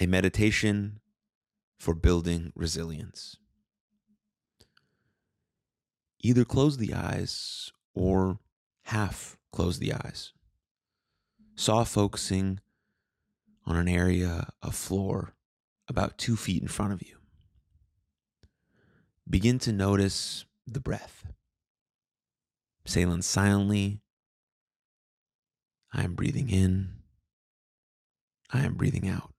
a meditation for building resilience. Either close the eyes or half close the eyes. Soft focusing on an area of floor about two feet in front of you. Begin to notice the breath. Sailing silently, I am breathing in, I am breathing out.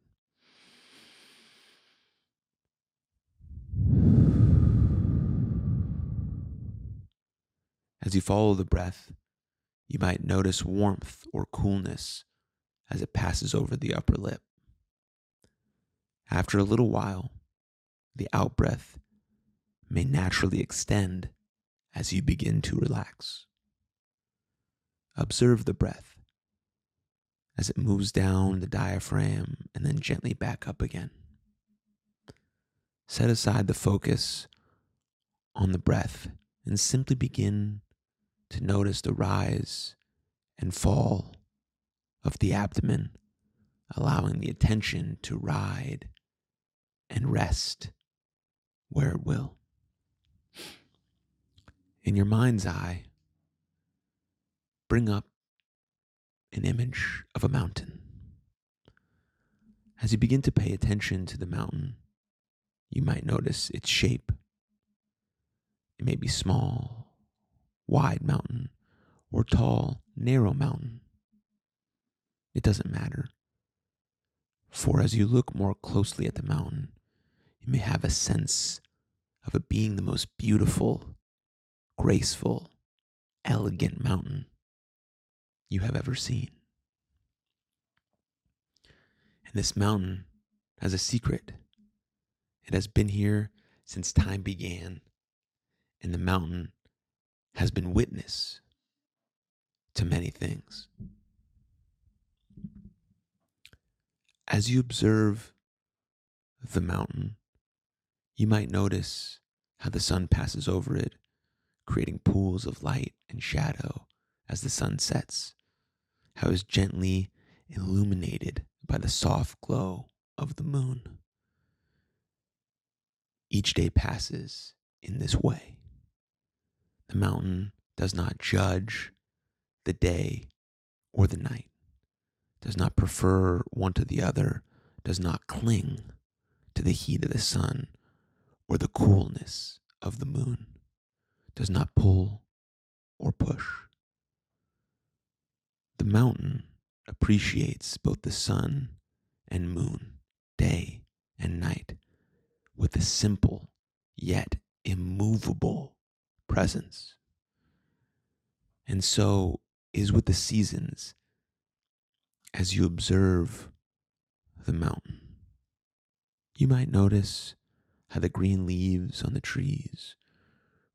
As you follow the breath, you might notice warmth or coolness as it passes over the upper lip. After a little while, the out breath may naturally extend as you begin to relax. Observe the breath as it moves down the diaphragm and then gently back up again. Set aside the focus on the breath and simply begin to notice the rise and fall of the abdomen, allowing the attention to ride and rest where it will. In your mind's eye, bring up an image of a mountain. As you begin to pay attention to the mountain, you might notice its shape. It may be small, wide mountain, or tall, narrow mountain. It doesn't matter. For as you look more closely at the mountain, you may have a sense of it being the most beautiful, graceful, elegant mountain you have ever seen. And this mountain has a secret. It has been here since time began, and the mountain has been witness to many things. As you observe the mountain, you might notice how the sun passes over it, creating pools of light and shadow as the sun sets, how it's gently illuminated by the soft glow of the moon. Each day passes in this way. The mountain does not judge the day or the night, does not prefer one to the other, does not cling to the heat of the sun or the coolness of the moon, does not pull or push. The mountain appreciates both the sun and moon, day and night, with a simple yet immovable presence. And so is with the seasons as you observe the mountain. You might notice how the green leaves on the trees,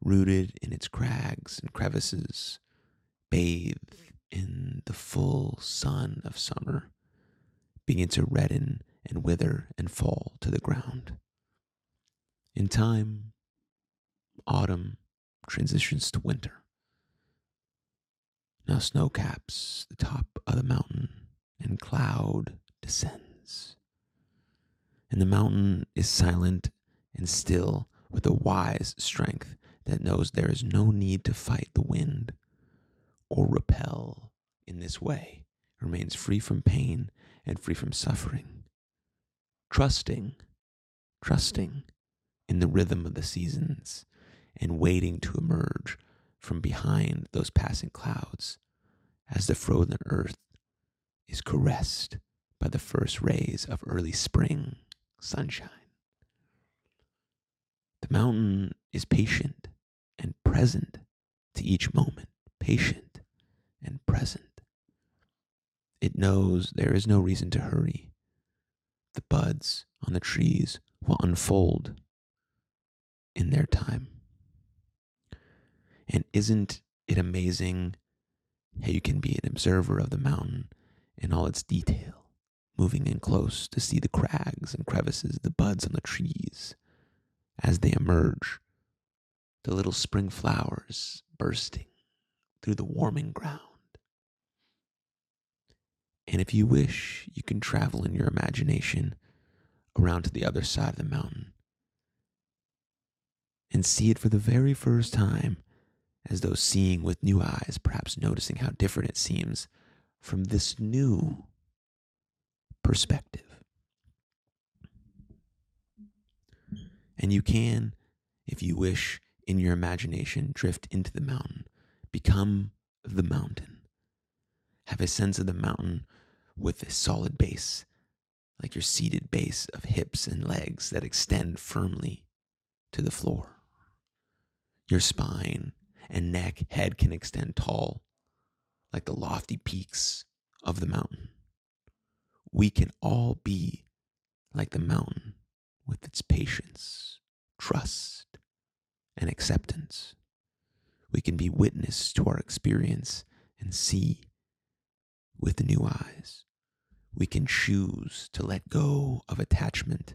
rooted in its crags and crevices, bathe in the full sun of summer, begin to redden and wither and fall to the ground. In time, autumn transitions to winter. Now snow caps the top of the mountain and cloud descends. And the mountain is silent and still with a wise strength that knows there is no need to fight the wind or repel in this way, remains free from pain and free from suffering. Trusting, trusting in the rhythm of the seasons and waiting to emerge from behind those passing clouds as the frozen earth is caressed by the first rays of early spring sunshine. The mountain is patient and present to each moment, patient and present. It knows there is no reason to hurry. The buds on the trees will unfold in their time. And isn't it amazing how you can be an observer of the mountain in all its detail, moving in close to see the crags and crevices, the buds on the trees as they emerge, the little spring flowers bursting through the warming ground. And if you wish, you can travel in your imagination around to the other side of the mountain and see it for the very first time as though seeing with new eyes, perhaps noticing how different it seems from this new perspective. And you can, if you wish, in your imagination, drift into the mountain, become the mountain. Have a sense of the mountain with a solid base, like your seated base of hips and legs that extend firmly to the floor. Your spine and neck, head can extend tall, like the lofty peaks of the mountain. We can all be like the mountain with its patience, trust, and acceptance. We can be witness to our experience and see with new eyes. We can choose to let go of attachment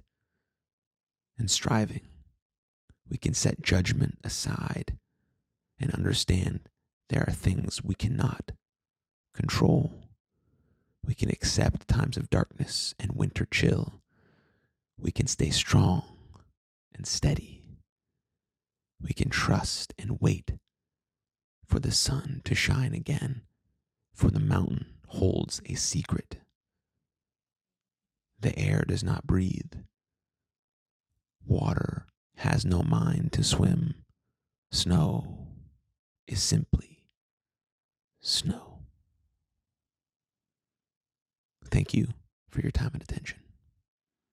and striving. We can set judgment aside and understand there are things we cannot control. We can accept times of darkness and winter chill. We can stay strong and steady. We can trust and wait for the sun to shine again, for the mountain holds a secret. The air does not breathe. Water has no mind to swim. Snow is simply snow. Thank you for your time and attention.